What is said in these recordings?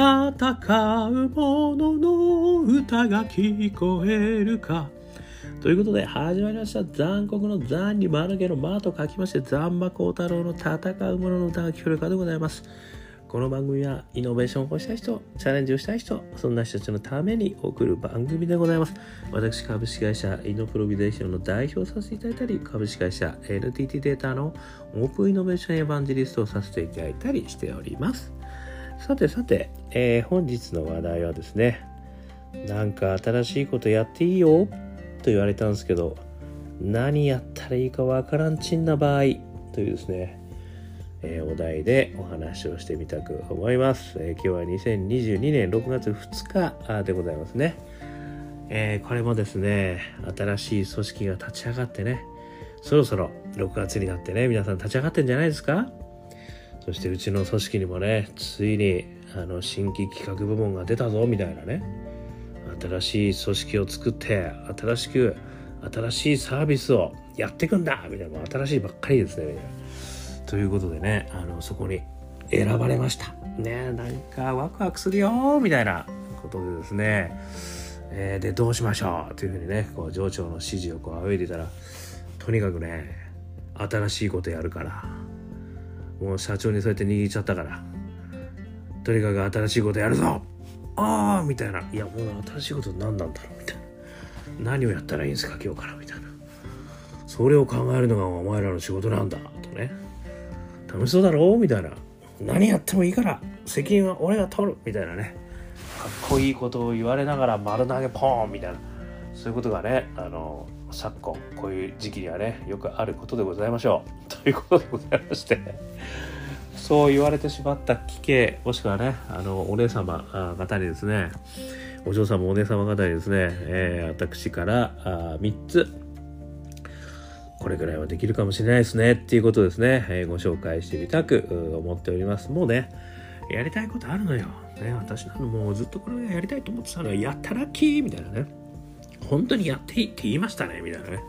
戦う者の歌が聞こえるかということで始まりました残酷の残に丸毛の間と書きまして残馬幸太郎の戦う者の歌が聞こえるかでございますこの番組はイノベーションを起こしたい人、チャレンジをしたい人、そんな人たちのために送る番組でございます。私、株式会社イノプロビゼーションの代表させていただいたり、株式会社 NTT データのオープンイノベーションエヴァンジリストをさせていただいたりしております。さてさて、えー、本日の話題はですね、なんか新しいことやっていいよと言われたんですけど、何やったらいいかわからんちんな場合というですね、えー、お題でお話をしてみたく思います。えー、今日は2022年6月2日でございますね。えー、これもですね、新しい組織が立ち上がってね、そろそろ6月になってね、皆さん立ち上がってんじゃないですか？そしてうちの組織にもね、ついにあの新規企画部門が出たぞみたいなね、新しい組織を作って、新しく新しいサービスをやっていくんだみたいな、新しいばっかりですねみたいな。ということでねあのそこに選ばれましたねなんかワクワクするよみたいなことでですね、えー、でどうしましょうというふうにねこう上長の指示をこう仰いでたらとにかくね新しいことやるからもう社長にそうやって握っちゃったから。とにかく新しいことやるぞ。ああみたいな。いやもう新しいこと何なんだろう。みたいな。何をやったらいいんですか今日から。みたいな。それを考えるのがお前らの仕事なんだ。とね。楽しそうだろ？うみたいな。何やってもいいから。責任は俺が取る。みたいなね。かっこいいことを言われながら丸投げポーン。みたいな。そういうことがねあの昨今こういう時期にはねよくあることでございましょう ということでございまして そう言われてしまった奇形もしくはねあのお姉様方にですねお嬢様お姉様方にですね、えー、私からあ3つこれぐらいはできるかもしれないですねっていうことですね、えー、ご紹介してみたく思っております。もうね、やりたいことあるのよ。ね、私なのもうずっとこれやりたいと思ってたのよ。やったらきーみたいなね。本当にやっていいって言いましたねみたいなね。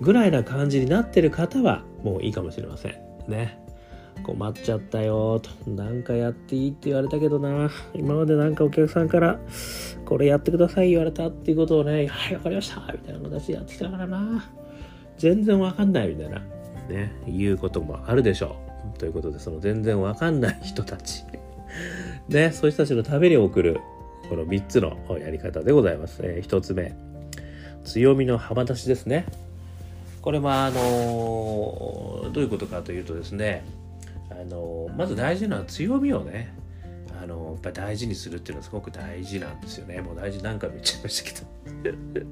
ぐらいな感じになってる方はもういいかもしれません。ね。困っちゃったよと。なんかやっていいって言われたけどな。今までなんかお客さんからこれやってください言われたっていうことをね、はい、わかりましたみたいな形でやってきたからな。全然わかんないみたいな、ね、いうこともあるでしょう。ということで、その全然わかんない人たち、ね、そういう人たちのために送る、この3つのやり方でございます。えー、1つ目、強みの幅出しですね。これは、あの、どういうことかというとですね、あの、まず大事なのは強みをね、あのやっぱ大事にするっていうのはすごく大事なんですよね。もう大事何回も言っちゃいましたけど。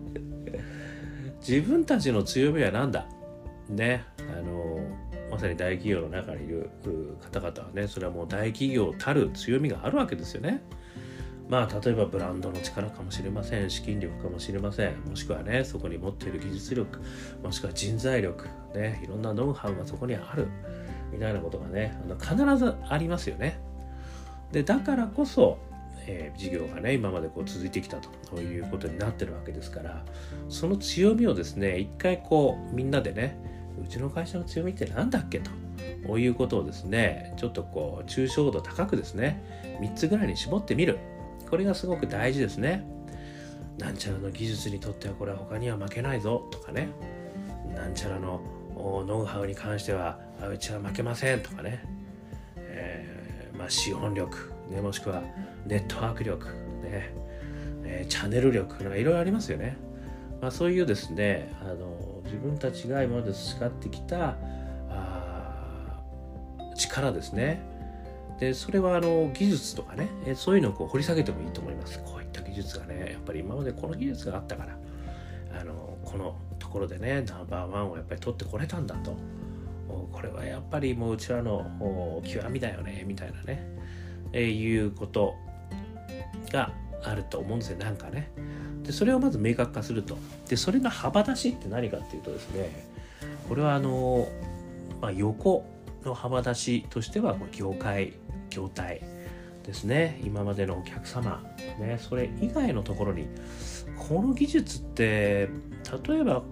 自分たちの強みは何だ？ねあのまさに大企業の中にいる方々はねそれはもう大企業たる強みがあるわけですよね。まあ例えばブランドの力かもしれません。資金力かもしれません。もしくはねそこに持っている技術力もしくは人材力ねいろんなノウハウがそこにある。みたいなことがねあの必ずありますよね。でだからこそえー、事業がね今までこう続いてきたということになってるわけですからその強みをですね一回こうみんなでねうちの会社の強みって何だっけとこういうことをですねちょっとこう抽象度高くですね3つぐらいに絞ってみる。これがすごく大事ですね。なんちゃらの技術にとってはこれは他には負けないぞ。とかね。なんちゃらのノウハウに関してはうちは負けません。とかね、えー、まあ資本力。ね、もしくはネットワーク力、ね。えー、チャンネル力。なんかいろいろありますよね。まあ、そういうですねあの自分たちが今まで培ってきたあ力ですね。でそれはあの技術とかねそういうのをこう掘り下げてもいいと思います。こういった技術がねやっぱり今までこの技術があったからあのこのところでねナンバーワンをやっぱり取ってこれたんだと。これはやっぱりもううちらの極みだよねみたいなねえいうことがあると思うんですよなんかね。でそれをまず明確化すると。でそれの幅出しって何かっていうとですねこれはあの、まあ、横の幅出しとしては業界業態ですね。今までのお客様、ね、それ以外のところにこの技術って例えば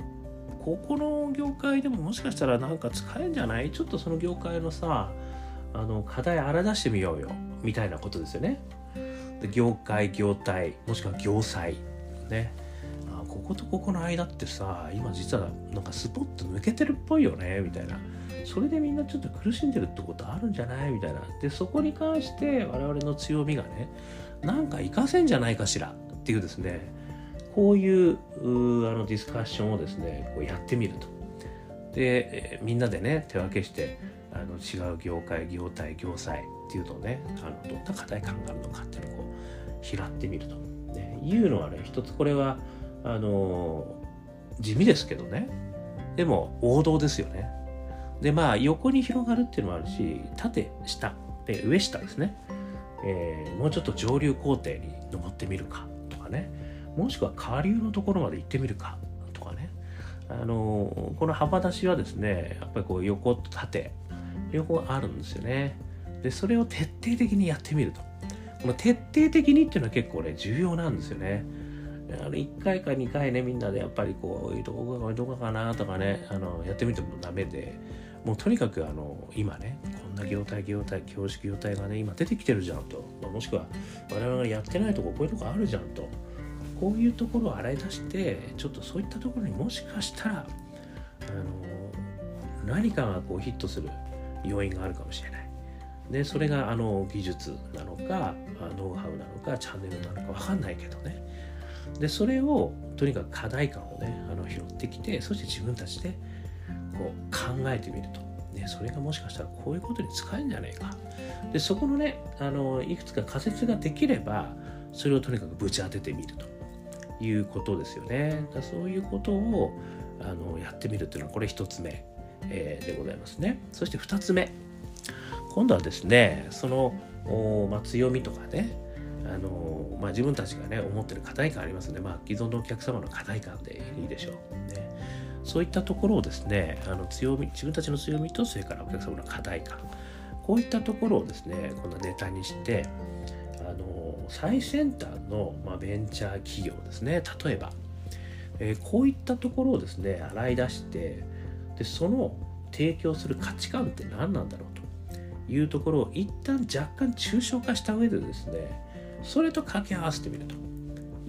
ここの業界でももしかしたらなんか使えるんじゃない？ちょっとその業界のさあの課題荒出してみようよみたいなことですよね。で業界業態もしくは業債ね。あこことここの間ってさ今実はなんかスポッと抜けてるっぽいよねみたいな。それでみんなちょっと苦しんでるってことあるんじゃない？みたいな。でそこに関して我々の強みがねなんか活かせんじゃないかしら？っていうですね。こういうあのディスカッションをですねこうやってみると。で、みんなでね手分けしてあの違う業界業態業界っていうのをねあのどんな課題感があるのかっていうのをこう拾ってみると、ね、いうのはね一つこれはあの地味ですけどね。でも王道ですよね。でまあ横に広がるっていうのもあるし縦下で上下ですね、えー、もうちょっと上流工程に登ってみるかとかね。もしくは下流のところまで行ってみるかとかね。あのこの幅出しはですねやっぱりこう横と縦両方あるんですよね。でそれを徹底的にやってみると。この徹底的にっていうのは結構ね重要なんですよね。あの1回か2回ねみんなでやっぱりこうどこかどこかなとかねあのやってみてもダメで。もうとにかくあの今ねこんな業態業態教識業態がね今出てきてるじゃんと、まあ、もしくは我々がやってないとここういうとこあるじゃんと。こういうところを洗い出してちょっとそういったところにもしかしたらあの何かがこうヒットする要因があるかもしれない。でそれがあの技術なのかノウハウなのかチャンネルなのか分かんないけどね。でそれをとにかく課題感をねあの拾ってきてそして自分たちでこうえてみると、ね、それがもしかしたらこういうことに使えるんじゃないか。でそこのねあのいくつか仮説ができればそれをとにかくぶち当ててみると。いうことですよね。だそういうことをあのやってみるっていうのはこれ一つ目えー、でございますね。そして2つ目。今度はですね、そのお、まあ、強みとかね、あのまあ、自分たちがね思ってる課題感ありますので、まあ、既存のお客様の課題感でいいでしょう、そういったところをですねあの強み自分たちの強みとそれからお客様の課題感。こういったところをですねこのネタにしてあの最先端の、まあ、ベンチャー企業ですね。例えば、えー、こういったところをですね洗い出してでその提供する価値観って何なんだろうと。いうところを一旦若干抽象化した上でですねそれと掛け合わせてみると。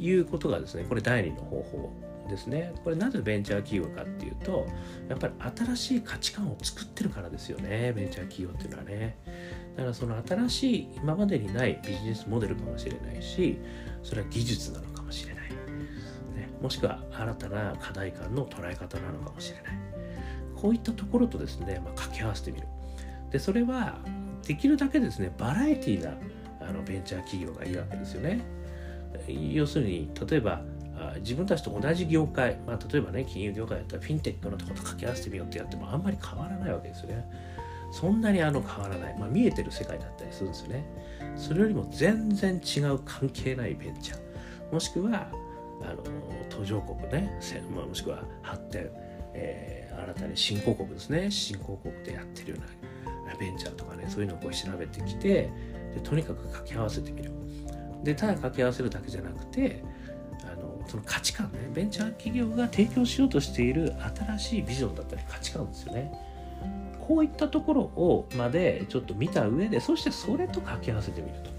いうことがですねこれ第2の方法。ですね。これなぜベンチャー企業かっていうとやっぱり新しい価値観を作ってるからですよね。ベンチャー企業っていうのはね。だからその新しい今までにないビジネスモデルかもしれないしそれは技術なのかもしれない、ね、もしくは新たな課題感の捉え方なのかもしれない。こういったところとですね、まあ、掛け合わせてみる。でそれはできるだけですねバラエティーなあのベンチャー企業がいいわけですよね。要するに例えば自分たちと同じ業界、まあ、例えばね金融業界だったらフィンテックのとこと掛け合わせてみようってやってもあんまり変わらないわけですよね。そんなにあの変わらない、まあ、見えてる世界だったりするんですよね。それよりも全然違う関係ないベンチャー。もしくはあの途上国ね、まあ、もしくは発展。えー、新たに新興国ですね。新興国でやってるようなベンチャーとかねそういうのをこう調べてきてでとにかく掛け合わせてみる。でただ掛け合わせるだけじゃなくてその価値観ねベンチャー企業が提供しようとしている新しいビジョンだったり価値観ですよねこういったところをまでちょっと見た上でそしてそれと掛け合わせてみると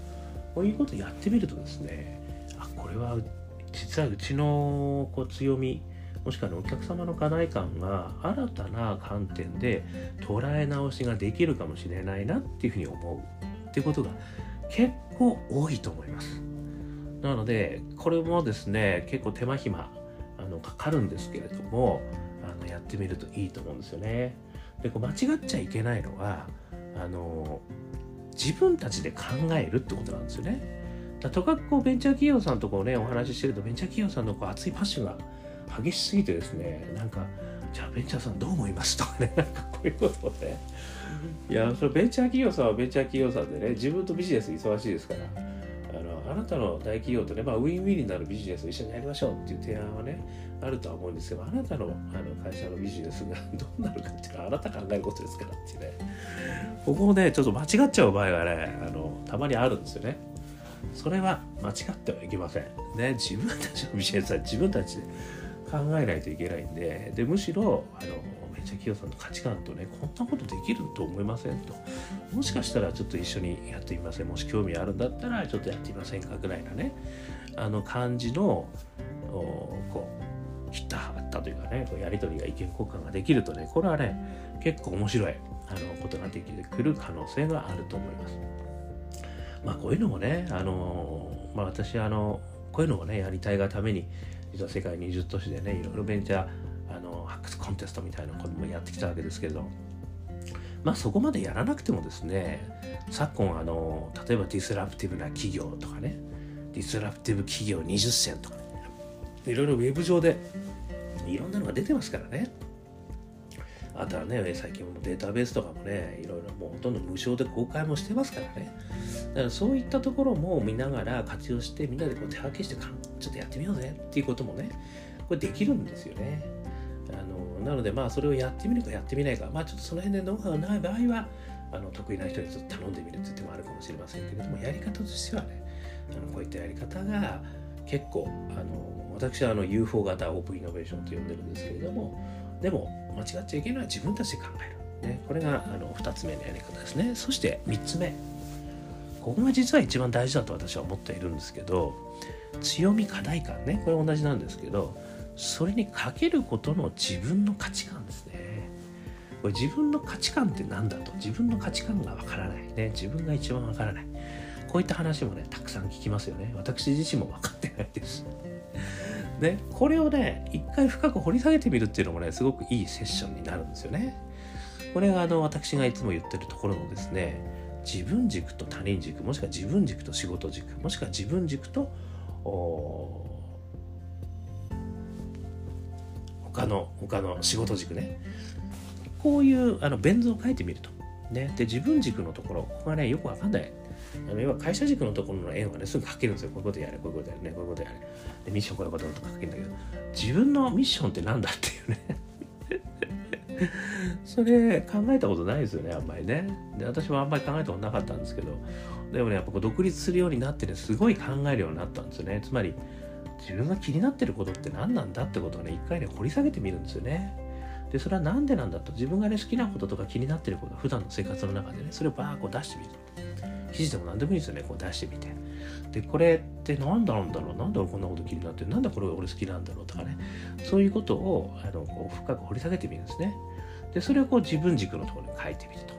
こういうことをやってみるとですねあこれは実はうちのこう強みもしくは、お客様の課題感が新たな観点で捉え直しができるかもしれないなっていうふうに思うっていうことが結構多いと思います。なのでこれもですね結構手間暇あのかかるんですけれどもあのやってみるといいと思うんですよね。でこう間違っちゃいけないのはあの自分たちで考えるってことなんですよね。だとかくこうベンチャー企業さんとこうねお話ししてるとベンチャー企業さんのこう熱いパッションが激しすぎてですねなんかじゃあベンチャーさんどう思います？とかね なんかこういうことをねいやそれベンチャー企業さんはベンチャー企業さんでね自分とビジネス忙しいですからあなたの大企業とね、まあ、ウィンウィンになるビジネスを一緒にやりましょうっていう提案はねあるとは思うんですけどあなたのあの会社のビジネスがどうなるかっていうのはあなた考えることですからってね。ここをねちょっと間違っちゃう場合がねあのたまにあるんですよね。それは間違ってはいけません。ね自分たちのビジネスは自分たちで考えないといけないんででむしろあのベンチャー企業さんの価値観とねこんなことできると思いませんと。もしかしたらちょっと一緒にやってみません。もし興味あるんだったらちょっとやってみませんかぐらいなね。あの感じのこう切ったはったというかねこうやり取りが意見交換ができるとねこれはね結構面白いあのことができてくる可能性があると思います。まあこういうのもねあのまあ私あのこういうのをねやりたいがために実は世界20都市でねいろいろベンチャーあの発掘コンテストみたいなこともやってきたわけですけどまあそこまでやらなくてもですね昨今あの例えばディスラプティブな企業とかねディスラプティブ企業20選とかねいろいろウェブ上でいろんなのが出てますからね。あとはね、最近もデータベースとかもね、いろいろもうほとんど無償で公開もしてますからね。だからそういったところも見ながら活用して、みんなでこう手分けしてちょっとやってみようぜっていうこともね、これできるんですよね。あのなので、まあ、それをやってみるかやってみないか、まあ、ちょっとその辺でノウハウがない場合は、あの得意な人にちょっと頼んでみるっていう手もあるかもしれませんけれども、やり方としてはね、あのこういったやり方が結構、あの私はあの UFO 型オープンイノベーションと呼んでるんですけれども、でも間違っちゃいけないのは自分たちで考える。ね、これがあの2つ目のやり方ですね。そして3つ目。ここが実は一番大事だと私は思っているんですけど、強み課題感ね、これ同じなんですけど、それにかけることの自分の価値観ですね。これ自分の価値観って何だと？自分の価値観がわからないね自分が一番わからないこういった話もねたくさん聞きますよね私自身も分かってないですでこれをね一回深く掘り下げてみるっていうのもねすごくいいセッションになるんですよね。これがあの私がいつも言ってるところのですね自分軸と他人軸もしくは自分軸と仕事軸もしくは自分軸と他の他の仕事軸ね。こういうあのベン図を書いてみると、ね、で自分軸のところここがねよくわかんない。あの要は会社軸のところの円はね、すぐ書けるんですよ。こういうことやれ、こういうことやれ、ね、こういうことやれ。で、ミッションこういうこととか書けるんだけど、自分のミッションって何だっていうね。それ考えたことないですよね、あんまりね。で、私もあんまり考えたことなかったんですけど、でもね、やっぱ独立するようになってね、すごい考えるようになったんですよね。つまり、自分が気になってることって何なんだってことをね、一回ね、掘り下げてみるんですよね。で、それは何でなんだと、自分がね、好きなこととか気になってること、普段の生活の中でね、それをバーこう出してみる。記事でも何でもいいですよね。こう出してみて。でこれって何だろうんだろうなんで俺こんなこと気になってなんでこれ俺好きなんだろうとかね。そういうことをあのこう深く掘り下げてみるんですね。でそれをこう自分軸のところに書いてみると。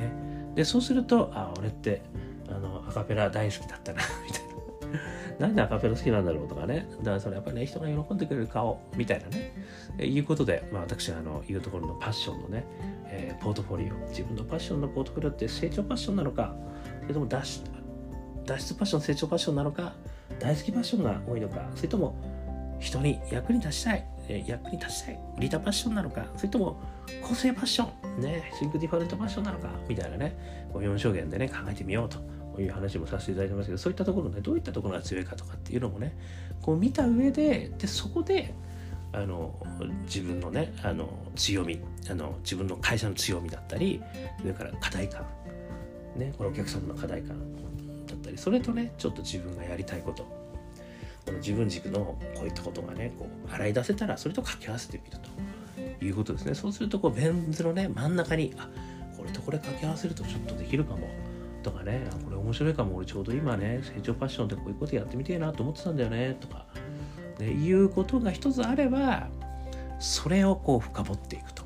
ね。でそうするとあ俺ってあのアカペラ大好きだったな みたいな。なんでアカペラ好きなんだろうとかね。だからそれやっぱりね、人が喜んでくれる顔みたいなね。えいうことで、まあ私はあの言うところのパッションのね、えー、ポートフォリオ。自分のパッションのポートフォリオって成長パッションなのか、それとも脱出脱出パッション、成長パッションなのか、大好きパッションが多いのか、それとも人に役に立ちたい、え役に立ちたい、リーダーパッションなのか、それとも個性パッション、ね、 Think Different パッションなのか、みたいなね、こう4象限でね、考えてみようと。いう話もさせていただいてますけどそういったところねどういったところが強いかとかっていうのもねこう見た上ででそこであの自分のねあの強みあの自分の会社の強みだったりそれから課題感ねこのお客様の課題感だったりそれとねちょっと自分がやりたいこと。この自分軸のこういったことがねこう洗い出せたらそれと掛け合わせてみるということですね。そうするとこうベン図のね真ん中にあこれとこれ掛け合わせるとちょっとできるかもとかね、これ面白いかも、俺ちょうど今ね、成長パッションでこういうことやってみてえなと思ってたんだよね、とか、ね、いうことが一つあれば、それをこう深掘っていくと。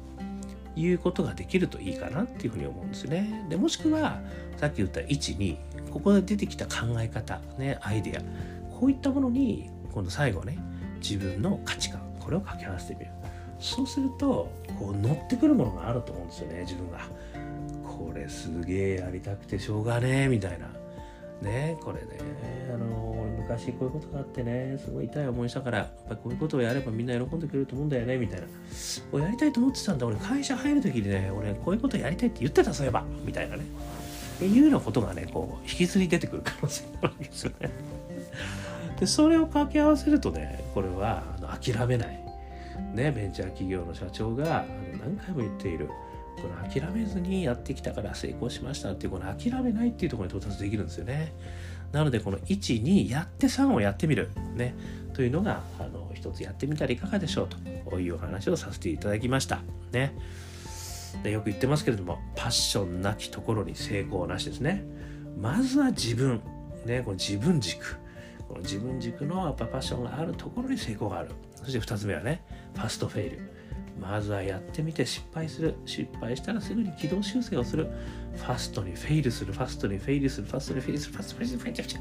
いうことができるといいかなっていうふうに思うんですね。で、もしくは、さっき言った1、2、ここで出てきた考え方、ね、アイデア、こういったものに、今度最後ね、自分の価値観、これを掛け合わせてみる。そうすると、こう乗ってくるものがあると思うんですよね、自分が。これすげえやりたくてしょうがねえみたいなねこれねあの昔こういうことがあってねすごい痛い思いしたからやっぱこういうことをやればみんな喜んでくれると思うんだよねみたいな。こやりたいと思ってたんだ。俺会社入る時にね俺こういうことやりたいって言ってたそういえば。みたいなね。っていうようなことがねこう引きずり出てくる可能性があるわけですよね。でそれを掛け合わせるとねこれはあの諦めない。ねベンチャー企業の社長があの何回も言っている。この諦めずにやってきたから成功しましたっていうこの諦めないっていうところに到達できるんですよね。なのでこの1、2やって3をやってみる。ね。というのが、あの、一つやってみたらいかがでしょうというお話をさせていただきました。ね。でよく言ってますけれども、パッションなきところに成功なしですね。まずは自分、ね、この自分軸。この自分軸のやっぱパッションがあるところに成功がある。そして2つ目はね、ファストフェイル。まずはやってみて失敗する。失敗したらすぐに軌道修正をする。ファストにフェイルする。ファストにフェイルする。ファストにフェイルする。ファストにフェイルする。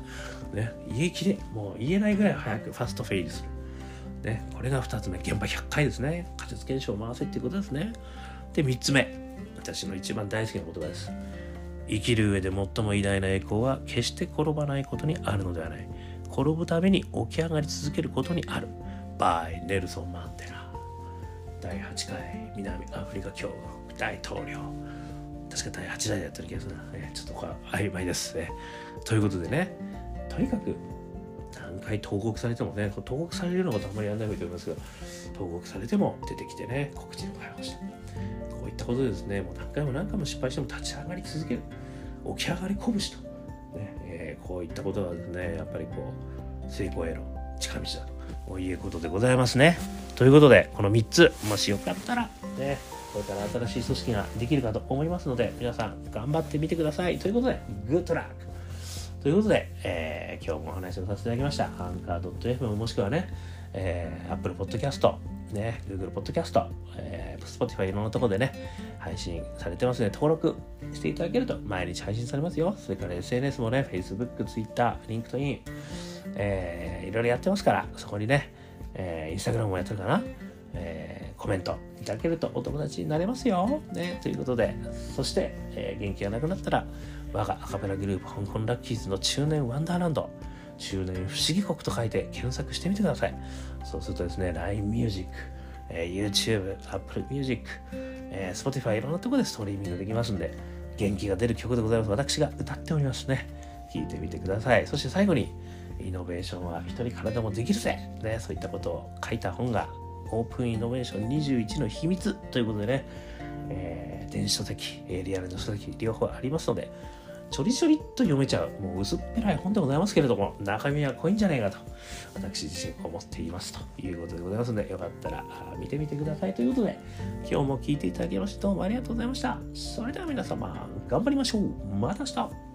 ね、言い切れ。もう言えないぐらい早くファストフェイルする。ね、これが2つ目。現場100回ですね。仮説検証を回せっていうことですね。で、3つ目。私の一番大好きな言葉です。生きる上で最も偉大な栄光は決して転ばないことにあるのではない。転ぶために起き上がり続けることにある。by ネルソン・マンデラ。第8回南アフリカ共和国大統領。確か第8代でやってる気がするな。ね、ちょっとこれ曖昧ですね。ということでね、とにかく何回投獄されてもね、投獄されるようなことあんまりやらない方がいいと思いますが、投獄されても出てきてね、告知の会をして。こういったことでですね、もう何回も何回も失敗しても立ち上がり続ける。起き上がり拳と。ねえー、こういったことがですね、やっぱりこう、成功への近道だということでございますね。ということで、この3つ、もしよかったら、ね、これから新しい組織ができるかと思いますので、皆さん頑張ってみてください。ということで、グッドラックということで、えー、今日もお話をさせていただきました。アンカー .fm もしくはね、えー、Apple Podcast、ね、Google Podcast、えー、Spotify いろんなところでね、配信されてますので、登録していただけると毎日配信されますよ。それから SNS もね、Facebook、Twitter、LinkedIn、えー、いろいろやってますから、そこにね、えー、Instagram もやってるかな、えー、コメントいただけるとお友達になれますよ。ね、ということで、そして、えー、元気がなくなったら、我がアカペラグループ香港ラッキーズの中年ワンダーランド、中年不思議国と書いて検索してみてください。そうするとですね、LINE Music、えー、YouTube、Apple Music、えー、Spotify いろんなところでストリーミングできますんで、元気が出る曲でございます。私が歌っておりますね。聴いてみてください。そして最後に、イノベーションは一人体もできるぜ、ね、そういったことを書いた本がオープンイノベーション21の秘密ということでね、えー、電子書籍、リアルの書籍両方ありますので、ちょりちょりっと読めちゃう、もう薄っぺらい本でございますけれども、中身は濃いんじゃないかと、私自身思っていますということでございますので、よかったら見てみてくださいということで、今日も聞いていただきましてどうもありがとうございました。それでは皆様、頑張りましょう。また明日